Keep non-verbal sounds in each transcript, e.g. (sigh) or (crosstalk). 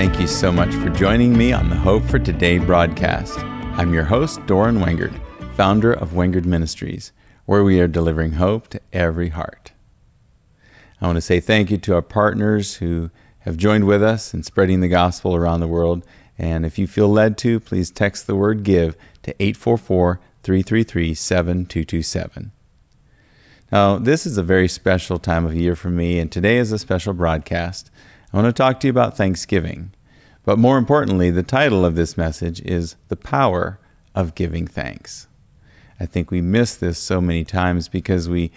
Thank you so much for joining me on the Hope for Today broadcast. I'm your host, Doran Wengard, founder of Wengard Ministries, where we are delivering hope to every heart. I want to say thank you to our partners who have joined with us in spreading the gospel around the world. And if you feel led to, please text the word give to 844 333 7227. Now, this is a very special time of year for me, and today is a special broadcast. I want to talk to you about Thanksgiving. But more importantly, the title of this message is The Power of Giving Thanks. I think we miss this so many times because we,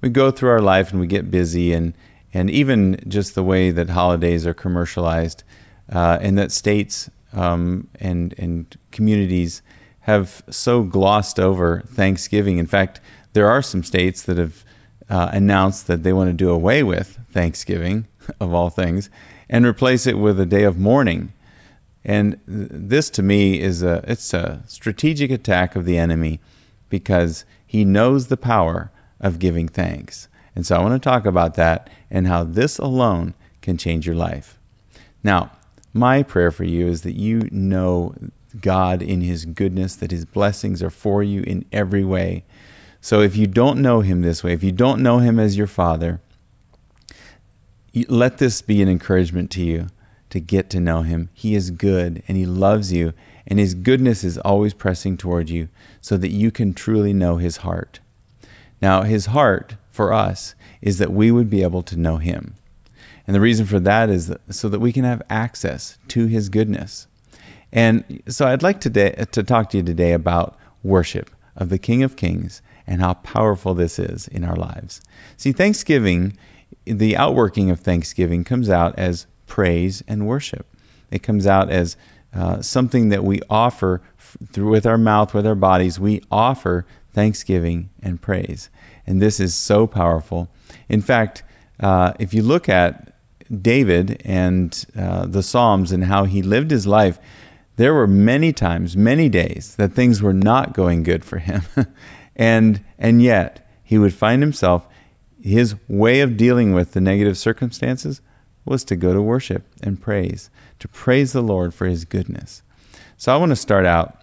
we go through our life and we get busy, and, and even just the way that holidays are commercialized, uh, and that states um, and, and communities have so glossed over Thanksgiving. In fact, there are some states that have uh, announced that they want to do away with Thanksgiving (laughs) of all things, and replace it with a day of mourning. And this to me is a it's a strategic attack of the enemy because he knows the power of giving thanks. And so I want to talk about that and how this alone can change your life. Now, my prayer for you is that you know God in his goodness, that his blessings are for you in every way. So if you don't know him this way, if you don't know him as your father, let this be an encouragement to you to get to know him. He is good and he loves you, and his goodness is always pressing toward you so that you can truly know his heart. Now, his heart for us is that we would be able to know him. And the reason for that is that, so that we can have access to his goodness. And so I'd like today to talk to you today about worship of the King of Kings and how powerful this is in our lives. See, Thanksgiving the outworking of thanksgiving comes out as praise and worship. It comes out as uh, something that we offer through with our mouth, with our bodies. We offer thanksgiving and praise, and this is so powerful. In fact, uh, if you look at David and uh, the Psalms and how he lived his life, there were many times, many days that things were not going good for him, (laughs) and and yet he would find himself his way of dealing with the negative circumstances was to go to worship and praise, to praise the Lord for his goodness. So I want to start out.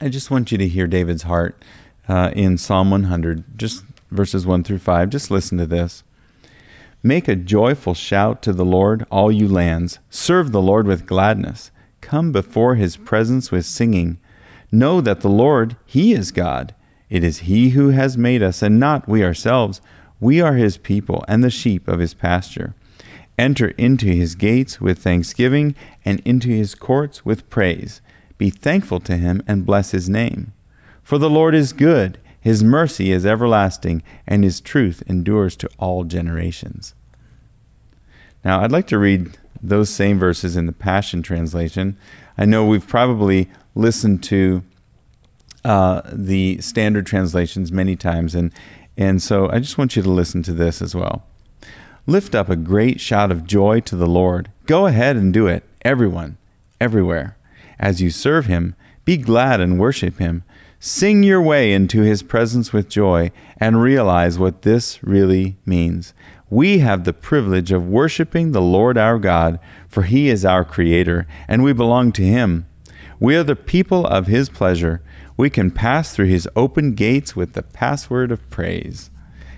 I just want you to hear David's heart uh, in Psalm 100, just verses 1 through 5. Just listen to this. Make a joyful shout to the Lord, all you lands. Serve the Lord with gladness. Come before his presence with singing. Know that the Lord, he is God. It is he who has made us, and not we ourselves. We are his people and the sheep of his pasture. Enter into his gates with thanksgiving and into his courts with praise. Be thankful to him and bless his name. For the Lord is good, his mercy is everlasting, and his truth endures to all generations. Now, I'd like to read those same verses in the Passion Translation. I know we've probably listened to uh, the standard translations many times, and and so I just want you to listen to this as well. Lift up a great shout of joy to the Lord. Go ahead and do it, everyone, everywhere. As you serve him, be glad and worship him. Sing your way into his presence with joy and realize what this really means. We have the privilege of worshiping the Lord our God, for he is our creator, and we belong to him. We are the people of his pleasure we can pass through his open gates with the password of praise.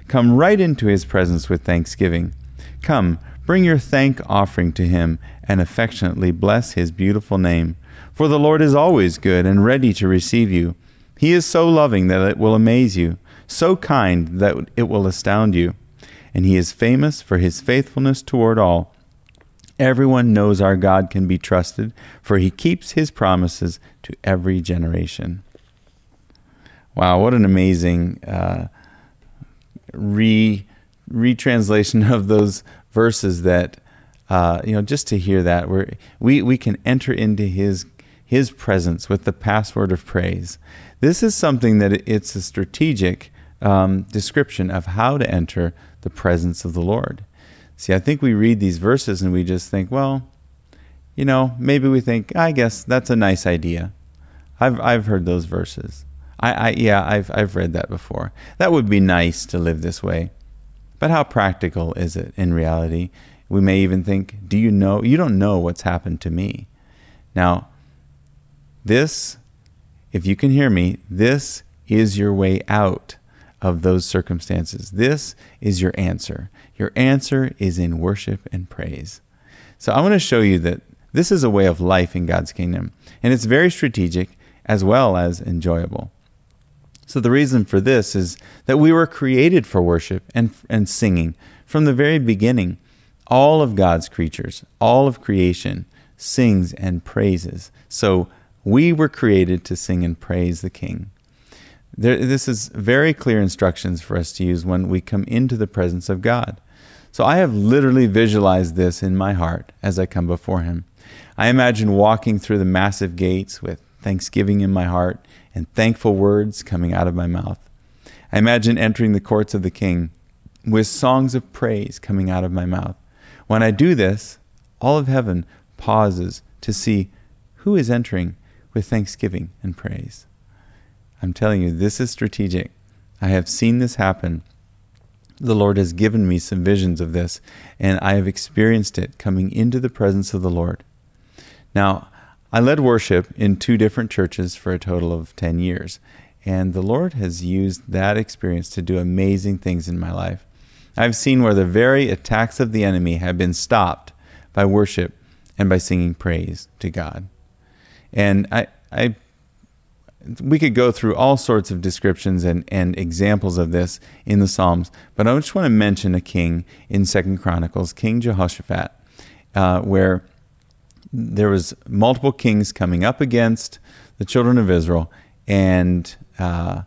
Come right into his presence with thanksgiving. Come, bring your thank offering to him and affectionately bless his beautiful name. For the Lord is always good and ready to receive you. He is so loving that it will amaze you, so kind that it will astound you. And he is famous for his faithfulness toward all. Everyone knows our God can be trusted, for he keeps his promises to every generation. Wow, what an amazing uh, re retranslation (laughs) of those verses that uh, you know just to hear that we we we can enter into his his presence with the password of praise. This is something that it's a strategic um, description of how to enter the presence of the Lord. See, I think we read these verses and we just think, well, you know, maybe we think, I guess that's a nice idea. I've I've heard those verses. I, I yeah, I've I've read that before. That would be nice to live this way. But how practical is it in reality? we may even think, Do you know? You don't know what's happened to me. Now, this, if you can hear me, this is your way out of those circumstances. This is your answer. Your answer is in worship and praise. So I want to show you that this is a way of life in God's kingdom, and it's very strategic as well as enjoyable. So the reason for this is that we were created for worship and, and singing from the very beginning. All of God's creatures, all of creation sings and praises. So we were created to sing and praise the King. There, this is very clear instructions for us to use when we come into the presence of God. So I have literally visualized this in my heart as I come before Him. I imagine walking through the massive gates with thanksgiving in my heart and thankful words coming out of my mouth. I imagine entering the courts of the King with songs of praise coming out of my mouth. When I do this, all of heaven pauses to see who is entering with thanksgiving and praise. I'm telling you, this is strategic. I have seen this happen. The Lord has given me some visions of this, and I have experienced it coming into the presence of the Lord. Now, I led worship in two different churches for a total of 10 years, and the Lord has used that experience to do amazing things in my life. I've seen where the very attacks of the enemy have been stopped by worship and by singing praise to God. And I, I we could go through all sorts of descriptions and, and examples of this in the Psalms, but I just want to mention a king in Second Chronicles, King Jehoshaphat, uh, where there was multiple kings coming up against the children of Israel, and uh,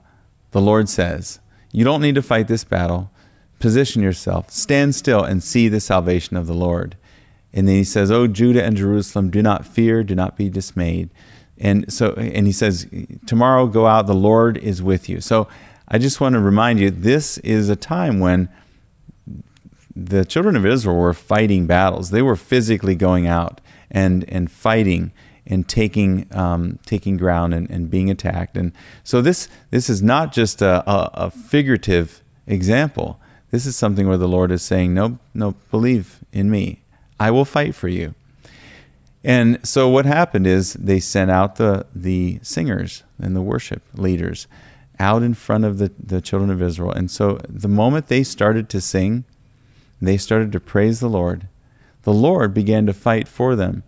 the Lord says, "You don't need to fight this battle. Position yourself, stand still, and see the salvation of the Lord." And then he says, "Oh Judah and Jerusalem, do not fear, do not be dismayed." And so, and he says, Tomorrow go out, the Lord is with you. So I just want to remind you this is a time when the children of Israel were fighting battles. They were physically going out and, and fighting and taking um, taking ground and, and being attacked. And so this this is not just a, a, a, figurative example. This is something where the Lord is saying, No, no, believe in me. I will fight for you. And so what happened is they sent out the, the singers and the worship leaders out in front of the, the children of Israel. And so the moment they started to sing, they started to praise the Lord, the Lord began to fight for them.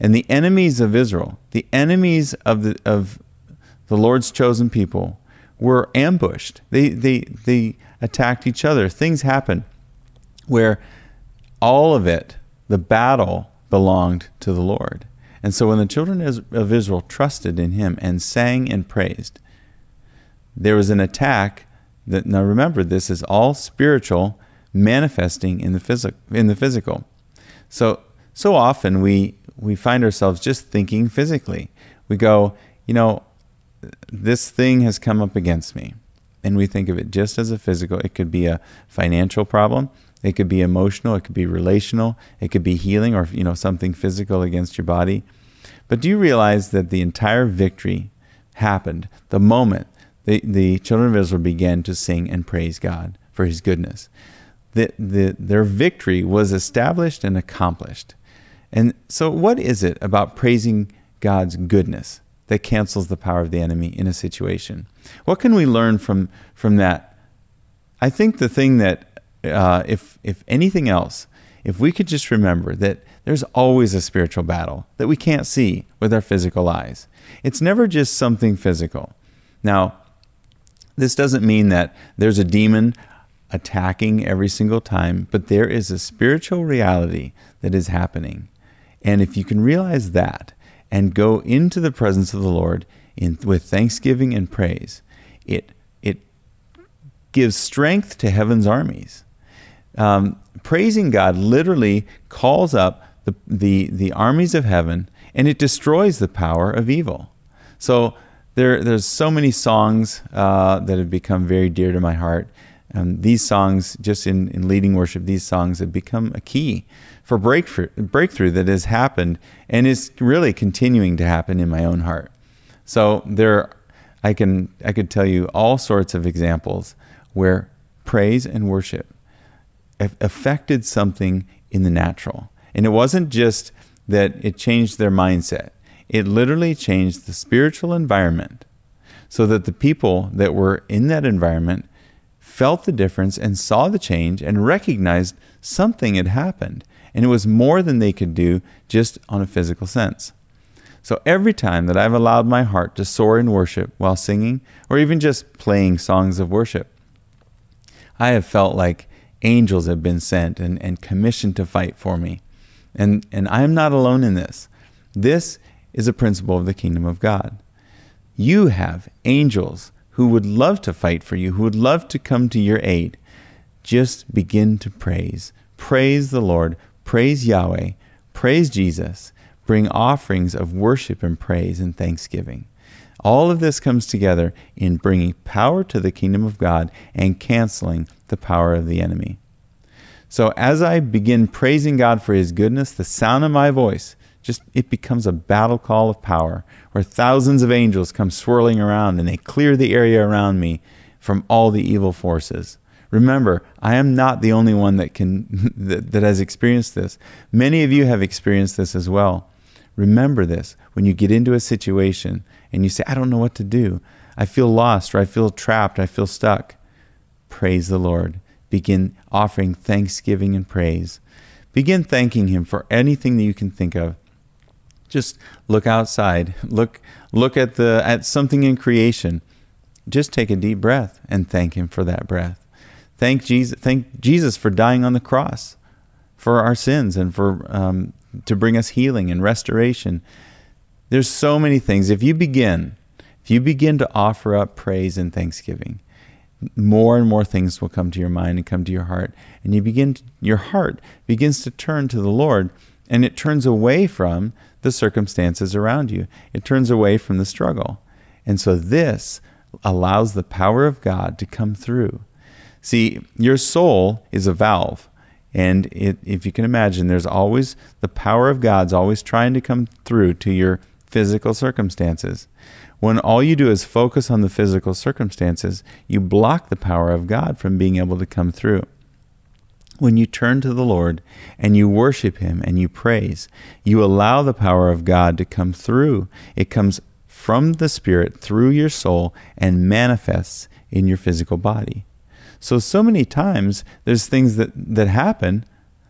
And the enemies of Israel, the enemies of the, of the Lord's chosen people, were ambushed. They, they, they attacked each other. Things happened where all of it, the battle, belonged to the Lord. And so when the children of Israel trusted in him and sang and praised, there was an attack that now remember this is all spiritual manifesting in the physical in the physical. So so often we we find ourselves just thinking physically. We go, you know, this thing has come up against me. And we think of it just as a physical. It could be a financial problem. It could be emotional, it could be relational, it could be healing or you know something physical against your body. But do you realize that the entire victory happened the moment the, the children of Israel began to sing and praise God for his goodness? The, the, their victory was established and accomplished. And so, what is it about praising God's goodness that cancels the power of the enemy in a situation? What can we learn from, from that? I think the thing that uh, if if anything else, if we could just remember that there's always a spiritual battle that we can't see with our physical eyes. It's never just something physical. Now, this doesn't mean that there's a demon attacking every single time, but there is a spiritual reality that is happening. And if you can realize that and go into the presence of the Lord in, with thanksgiving and praise, it, it gives strength to heaven's armies um, praising God literally calls up the, the, the armies of heaven and it destroys the power of evil. So there, there's so many songs uh, that have become very dear to my heart. Um, these songs, just in, in leading worship, these songs have become a key for breakthrough, breakthrough that has happened and is really continuing to happen in my own heart. So there, I can I could tell you all sorts of examples where praise and worship affected something in the natural. And it wasn't just that it changed their mindset, it literally changed the spiritual environment so that the people that were in that environment felt the difference and saw the change and recognized something had happened. And it was more than they could do just on a physical sense. So every time that I've allowed my heart to soar in worship while singing or even just playing songs of worship, I have felt like angels have been sent and, and commissioned to fight for me. And, and I am not alone in this. This is a principle of the kingdom of God. You have angels who would love to fight for you, who would love to come to your aid. Just begin to praise. Praise the Lord. Praise Yahweh. Praise Jesus. Bring offerings of worship and praise and thanksgiving. All of this comes together in bringing power to the kingdom of God and canceling the power of the enemy. So as I begin praising God for his goodness, the sound of my voice just it becomes a battle call of power where thousands of angels come swirling around and they clear the area around me from all the evil forces. Remember, I am not the only one that can (laughs) that, that has experienced this. Many of you have experienced this as well. Remember this when you get into a situation and you say, I don't know what to do. I feel lost or I feel trapped, I feel stuck. Praise the Lord begin offering thanksgiving and praise. Begin thanking Him for anything that you can think of. Just look outside. Look look at the at something in creation. Just take a deep breath and thank Him for that breath. Thank Jesus. Thank Jesus for dying on the cross for our sins and for um, to bring us healing and restoration. There's so many things. If you begin, if you begin to offer up praise and thanksgiving, more and more things will come to your mind and come to your heart and you begin to, your heart begins to turn to the lord and it turns away from the circumstances around you. It turns away from the struggle. And so this allows the power of god to come through. See your soul is a valve. And it, if you can imagine there's always the power of god's always trying to come through to your physical circumstances. When all you do is focus on the physical circumstances, you block the power of God from being able to come through. When you turn to the Lord and you worship Him and you praise, you allow the power of God to come through. It comes from the Spirit through your soul and manifests in your physical body. So, so many times there's things that, that happen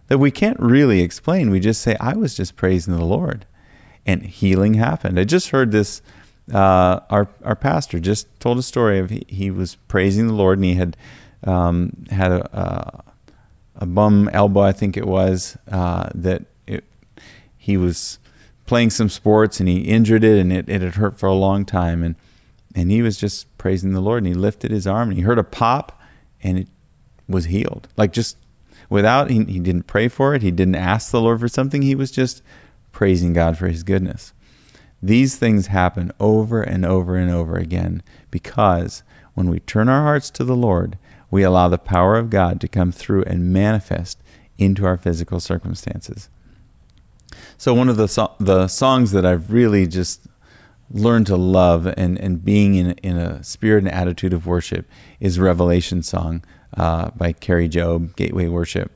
that we can't really explain. We just say, I was just praising the Lord. And healing happened. I just heard this uh, our our pastor just told a story of he, he was praising the Lord and he had um, had a, a, a bum elbow I think it was uh, that it, he was playing some sports and he injured it and it, it had hurt for a long time. And and he was just praising the Lord and he lifted his arm and he heard a pop and it was healed. Like just without he, he didn't pray for it. He didn't ask the Lord for something. He was just praising God for his goodness. These things happen over and over and over again because when we turn our hearts to the Lord, we allow the power of God to come through and manifest into our physical circumstances. So, one of the, so- the songs that I've really just learned to love and, and being in, in a spirit and attitude of worship is Revelation Song uh, by Kari Jobe, Gateway Worship.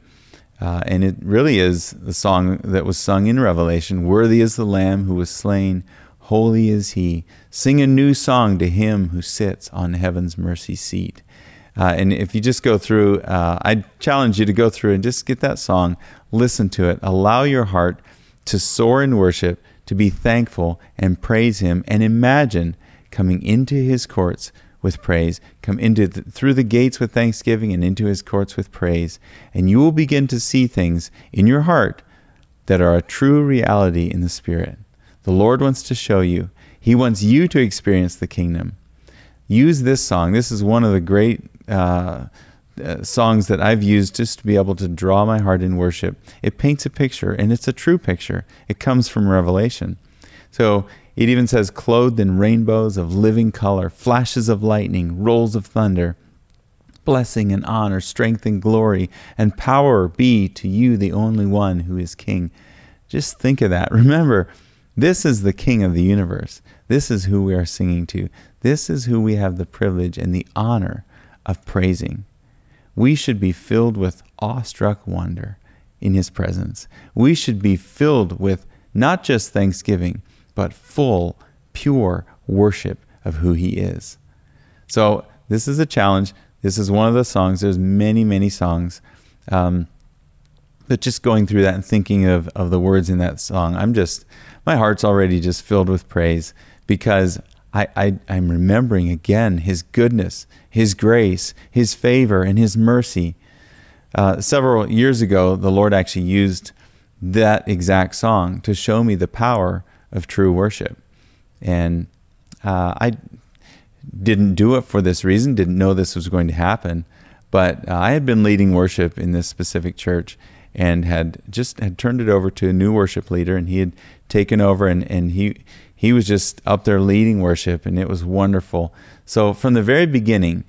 Uh, and it really is the song that was sung in Revelation Worthy is the Lamb who was slain, holy is he. Sing a new song to him who sits on heaven's mercy seat. Uh, and if you just go through, uh, I challenge you to go through and just get that song, listen to it, allow your heart to soar in worship, to be thankful and praise him, and imagine coming into his courts with praise. Come into the, through the gates with thanksgiving and into his courts with praise, and you will begin to see things in your heart that are a true reality in the spirit. The Lord wants to show you. He wants you to experience the kingdom. Use this song. This is one of the great uh, uh, songs that I've used just to be able to draw my heart in worship. It paints a picture, and it's a true picture. It comes from Revelation. So it even says, clothed in rainbows of living color, flashes of lightning, rolls of thunder. Blessing and honor, strength and glory, and power be to you, the only one who is King. Just think of that. (laughs) Remember, this is the King of the universe. This is who we are singing to. This is who we have the privilege and the honor of praising. We should be filled with awestruck wonder in his presence. We should be filled with not just thanksgiving, but full, pure worship of who he is. So this is a challenge. This is one of the songs. There's many, many songs. Um, but just going through that and thinking of, of the words in that song, I'm just, my heart's already just filled with praise because I, I, I'm remembering again his goodness, his grace, his favor, and his mercy. Uh, several years ago, the Lord actually used that exact song to show me the power of true worship. And uh, I didn't do it for this reason, didn't know this was going to happen. But uh, I had been leading worship in this specific church and had just had turned it over to a new worship leader, and he had taken over, and, and he he was just up there leading worship, and it was wonderful. So from the very beginning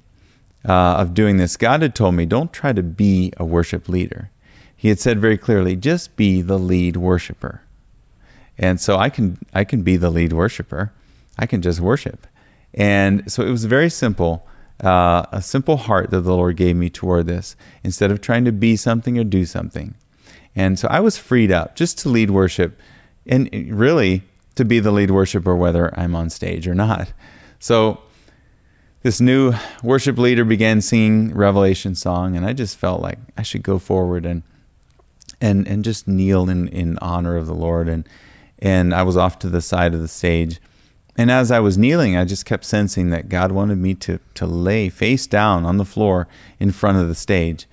uh, of doing this, God had told me, don't try to be a worship leader. He had said very clearly, just be the lead worshiper. And so I can I can be the lead worshiper. I can just worship. And so it was very simple, uh, a simple heart that the Lord gave me toward this, instead of trying to be something or do something. And so I was freed up just to lead worship, and really to be the lead worshiper, whether I'm on stage or not. So this new worship leader began singing Revelation song, and I just felt like I should go forward and and and just kneel in in honor of the Lord and and I was off to the side of the stage and as I was kneeling, I just kept sensing that God wanted me to, to lay face down on the floor in front of the stage.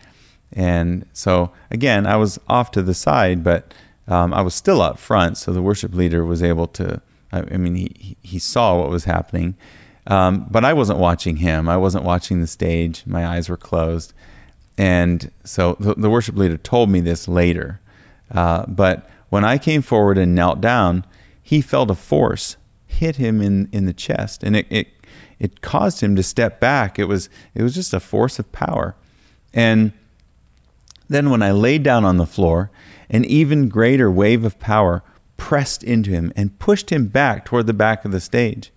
And so, again, I was off to the side, but um, I was still up front. So the worship leader was able to, I, I mean, he, he saw what was happening. Um, but I wasn't watching him. I wasn't watching the stage. My eyes were closed. And so the, the worship leader told me this later. Uh, but when I came forward and knelt down, he felt a force hit him in, in the chest, and it, it it caused him to step back. It was it was just a force of power, and then when I laid down on the floor, an even greater wave of power pressed into him and pushed him back toward the back of the stage.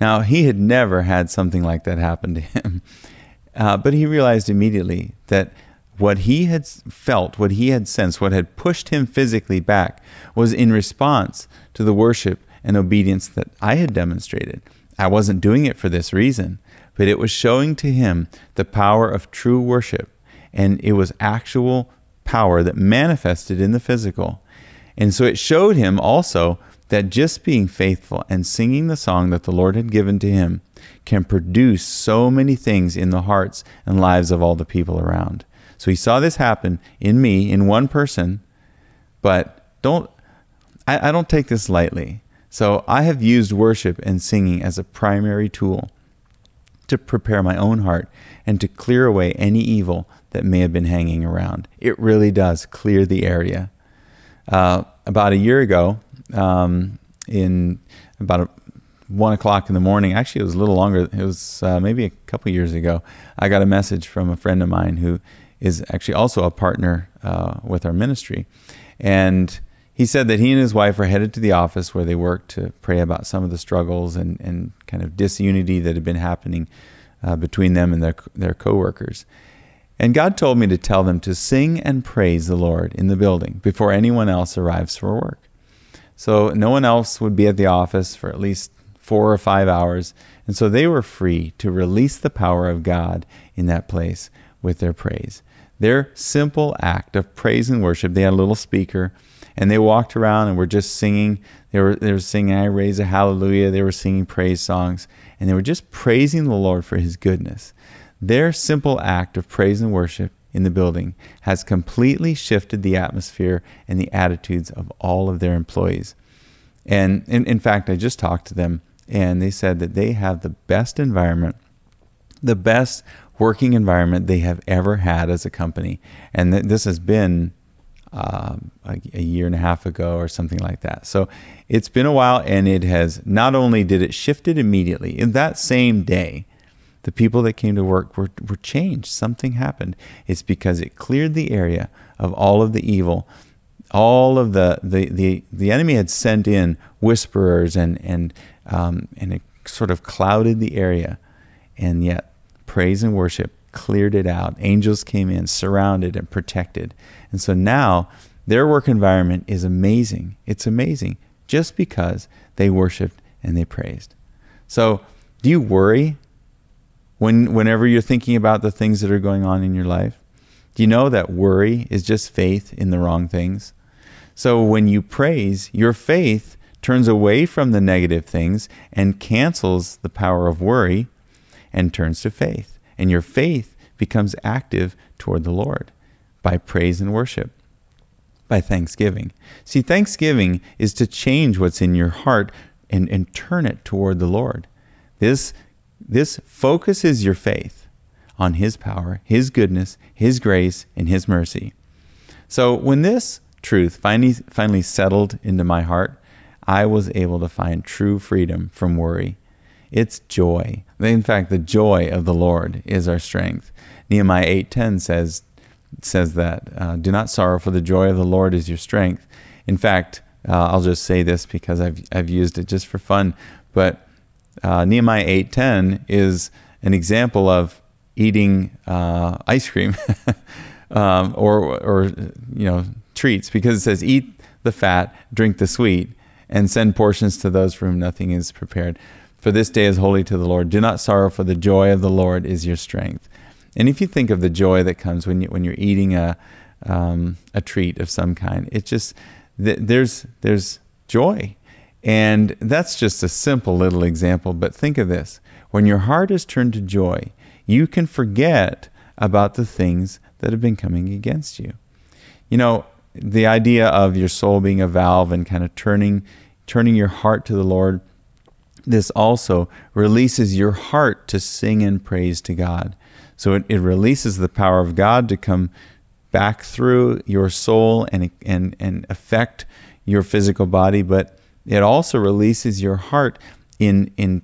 Now he had never had something like that happen to him, (laughs) uh, but he realized immediately that what he had felt, what he had sensed, what had pushed him physically back was in response to the worship and obedience that I had demonstrated. I wasn't doing it for this reason, but it was showing to him the power of true worship, and it was actual power that manifested in the physical. And so it showed him also that just being faithful and singing the song that the Lord had given to him can produce so many things in the hearts and lives of all the people around. So he saw this happen in me, in one person, but don't I, I don't take this lightly. So I have used worship and singing as a primary tool to prepare my own heart and to clear away any evil that may have been hanging around. It really does clear the area. Uh, about a year ago, um, in about a, one o'clock in the morning, actually, it was a little longer, it was uh, maybe a couple years ago, I got a message from a friend of mine who is actually also a partner uh, with our ministry. And he said that he and his wife are headed to the office where they work to pray about some of the struggles and, and kind of disunity that had been happening uh, between them and their, their coworkers. And God told me to tell them to sing and praise the Lord in the building before anyone else arrives for work. So no one else would be at the office for at least four or five hours. And so they were free to release the power of God in that place with their praise. Their simple act of praise and worship, they had a little speaker and they walked around and were just singing. They were they were singing "I Raise a Hallelujah." They were singing praise songs, and they were just praising the Lord for His goodness. Their simple act of praise and worship in the building has completely shifted the atmosphere and the attitudes of all of their employees. And in, in fact, I just talked to them, and they said that they have the best environment, the best working environment they have ever had as a company. And th- this has been um, a, a, year and a half ago or something like that. So it's been a while, and it has not only did it shifted immediately in that same day. The people that came to work were, were changed. Something happened. It's because it cleared the area of all of the evil. All of the, the, the, the enemy had sent in whisperers and, and, um, and it sort of clouded the area. And yet, praise and worship cleared it out. Angels came in, surrounded and protected. And so now their work environment is amazing. It's amazing just because they worshiped and they praised. So, do you worry when whenever you're thinking about the things that are going on in your life? Do you know that worry is just faith in the wrong things? So when you praise, your faith turns away from the negative things and cancels the power of worry and turns to faith. And your faith becomes active toward the Lord by praise and worship, by thanksgiving. See, thanksgiving is to change what's in your heart and, and turn it toward the Lord. This, this focuses your faith on His power, His goodness, His grace, and His mercy. So when this truth finally, finally settled into my heart, I was able to find true freedom from worry. It's joy. In fact, the joy of the Lord is our strength. Nehemiah 8:10 says says that uh, do not sorrow for the joy of the Lord is your strength. In fact, uh, I'll just say this because I've I've used it just for fun, but uh, Nehemiah 8:10 is an example of eating uh, ice cream (laughs) um, or or you know treats because it says eat the fat, drink the sweet, and send portions to those for whom nothing is prepared. For this day is holy to the Lord. Do not sorrow, for the joy of the Lord is your strength. And if you think of the joy that comes when you when you're eating a um, a treat of some kind, it just th- there's there's joy and that's just a simple little example, but think of this. When your heart is turned to joy, you can forget about the things that have been coming against you. You know, the idea of your soul being a valve and kind of turning turning your heart to the Lord, this also releases your heart to sing and praise to God. So it, it releases the power of God to come back through your soul and and and affect your physical body, but it also releases your heart in in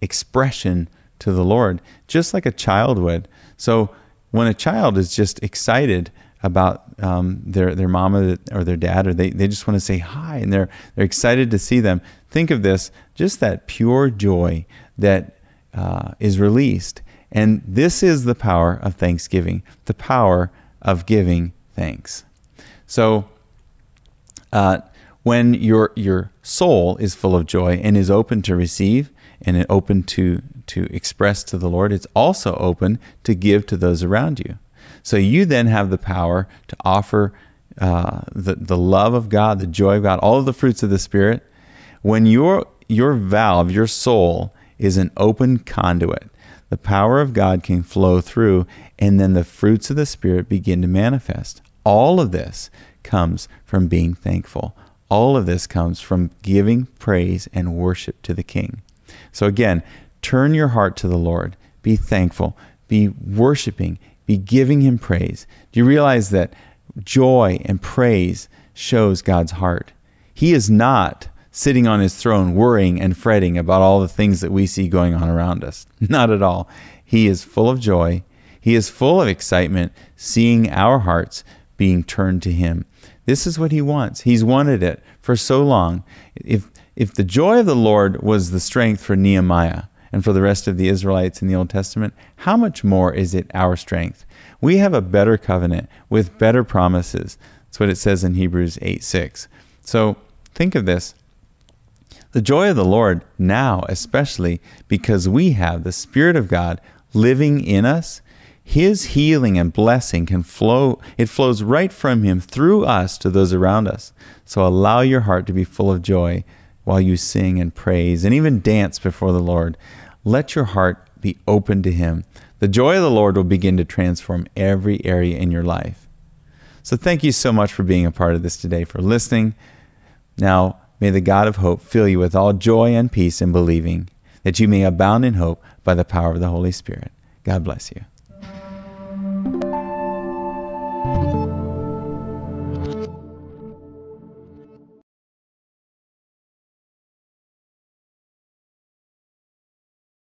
expression to the Lord, just like a child would. So when a child is just excited about um, their their mama or their dad, or they, they just want to say hi, and they're they're excited to see them. Think of this, just that pure joy that uh, is released, and this is the power of thanksgiving, the power of giving thanks. So. Uh, when your your soul is full of joy and is open to receive and open to to express to the Lord, it's also open to give to those around you. So you then have the power to offer uh, the the love of God, the joy of God, all of the fruits of the Spirit. When your your valve, your soul, is an open conduit, the power of God can flow through, and then the fruits of the Spirit begin to manifest. All of this comes from being thankful all of this comes from giving praise and worship to the King. So again, turn your heart to the Lord. Be thankful. Be worshiping. Be giving Him praise. Do you realize that joy and praise shows God's heart? He is not sitting on His throne worrying and fretting about all the things that we see going on around us. (laughs) Not at all. He is full of joy. He is full of excitement seeing our hearts being turned to Him. This is what he wants. He's wanted it for so long. If if the joy of the Lord was the strength for Nehemiah and for the rest of the Israelites in the Old Testament, how much more is it our strength? We have a better covenant with better promises. That's what it says in Hebrews 8 6. So think of this. The joy of the Lord now, especially because we have the Spirit of God living in us, his healing and blessing can flow, it flows right from Him through us to those around us. So allow your heart to be full of joy while you sing and praise and even dance before the Lord. Let your heart be open to Him. The joy of the Lord will begin to transform every area in your life. So thank you so much for being a part of this today, for listening. Now, may the God of hope fill you with all joy and peace in believing, that you may abound in hope by the power of the Holy Spirit. God bless you.